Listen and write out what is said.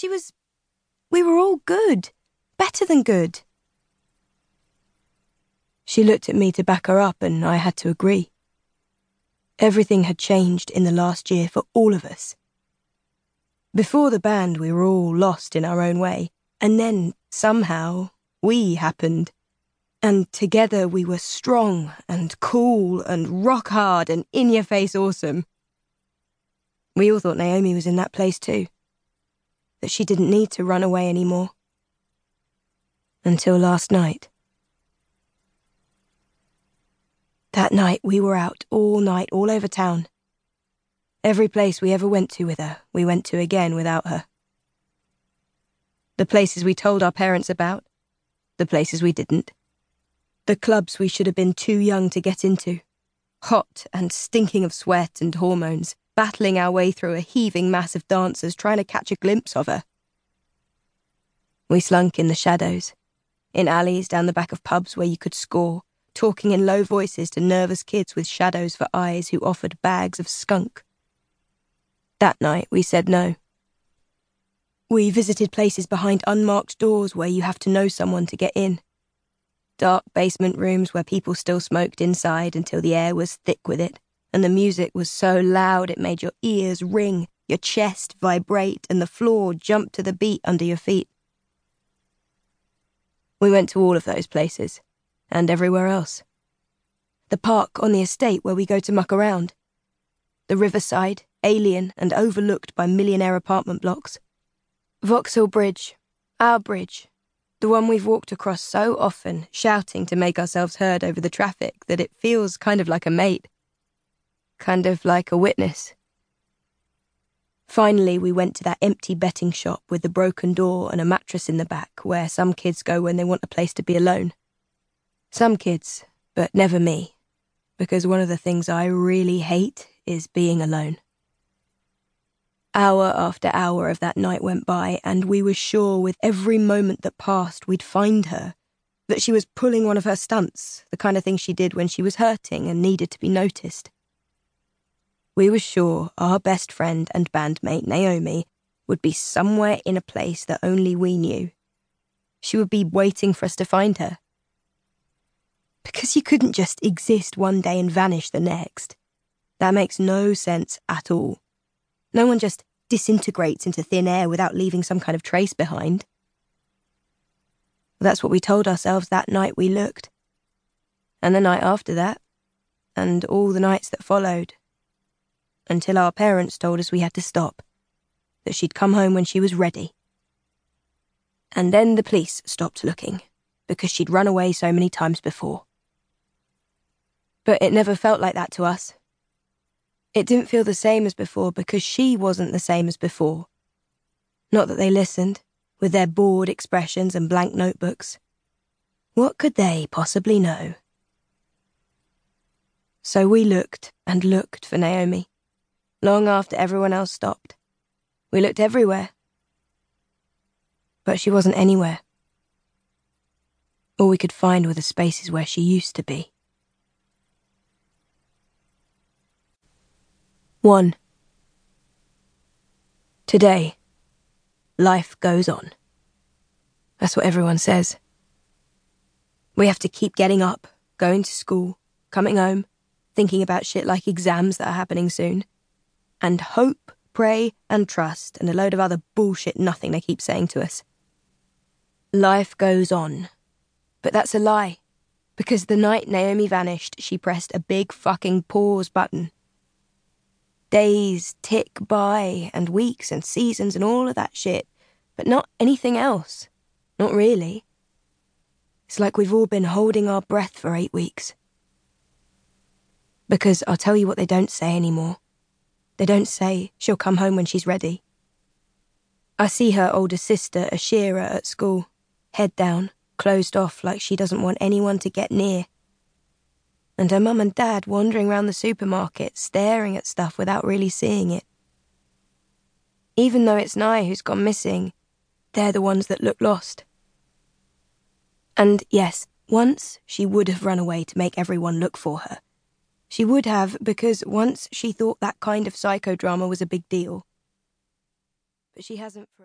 She was. We were all good. Better than good. She looked at me to back her up, and I had to agree. Everything had changed in the last year for all of us. Before the band, we were all lost in our own way, and then, somehow, we happened. And together we were strong and cool and rock hard and in your face awesome. We all thought Naomi was in that place too. That she didn't need to run away anymore. Until last night. That night we were out all night, all over town. Every place we ever went to with her, we went to again without her. The places we told our parents about, the places we didn't. The clubs we should have been too young to get into. Hot and stinking of sweat and hormones, battling our way through a heaving mass of dancers trying to catch a glimpse of her. We slunk in the shadows, in alleys down the back of pubs where you could score, talking in low voices to nervous kids with shadows for eyes who offered bags of skunk. That night we said no. We visited places behind unmarked doors where you have to know someone to get in dark basement rooms where people still smoked inside until the air was thick with it, and the music was so loud it made your ears ring, your chest vibrate, and the floor jump to the beat under your feet. We went to all of those places, and everywhere else. The park on the estate where we go to muck around. The riverside, alien and overlooked by millionaire apartment blocks. Vauxhall Bridge, our bridge, the one we've walked across so often, shouting to make ourselves heard over the traffic that it feels kind of like a mate. Kind of like a witness. Finally, we went to that empty betting shop with the broken door and a mattress in the back where some kids go when they want a place to be alone. Some kids, but never me, because one of the things I really hate is being alone. Hour after hour of that night went by, and we were sure with every moment that passed we'd find her, that she was pulling one of her stunts, the kind of thing she did when she was hurting and needed to be noticed. We were sure our best friend and bandmate, Naomi, would be somewhere in a place that only we knew. She would be waiting for us to find her. Because you couldn't just exist one day and vanish the next. That makes no sense at all. No one just disintegrates into thin air without leaving some kind of trace behind. That's what we told ourselves that night we looked. And the night after that, and all the nights that followed. Until our parents told us we had to stop, that she'd come home when she was ready. And then the police stopped looking, because she'd run away so many times before. But it never felt like that to us. It didn't feel the same as before because she wasn't the same as before. Not that they listened, with their bored expressions and blank notebooks. What could they possibly know? So we looked and looked for Naomi, long after everyone else stopped. We looked everywhere. But she wasn't anywhere. All we could find were the spaces where she used to be. 1. Today, life goes on. That's what everyone says. We have to keep getting up, going to school, coming home, thinking about shit like exams that are happening soon, and hope, pray, and trust, and a load of other bullshit nothing they keep saying to us. Life goes on. But that's a lie. Because the night Naomi vanished, she pressed a big fucking pause button Days tick by, and weeks and seasons and all of that shit, but not anything else. Not really. It's like we've all been holding our breath for eight weeks. Because I'll tell you what they don't say anymore. They don't say she'll come home when she's ready. I see her older sister, Ashira, at school, head down, closed off like she doesn't want anyone to get near and her mum and dad wandering round the supermarket, staring at stuff without really seeing it. Even though it's Nye who's gone missing, they're the ones that look lost. And yes, once she would have run away to make everyone look for her. She would have because once she thought that kind of psychodrama was a big deal. But she hasn't for.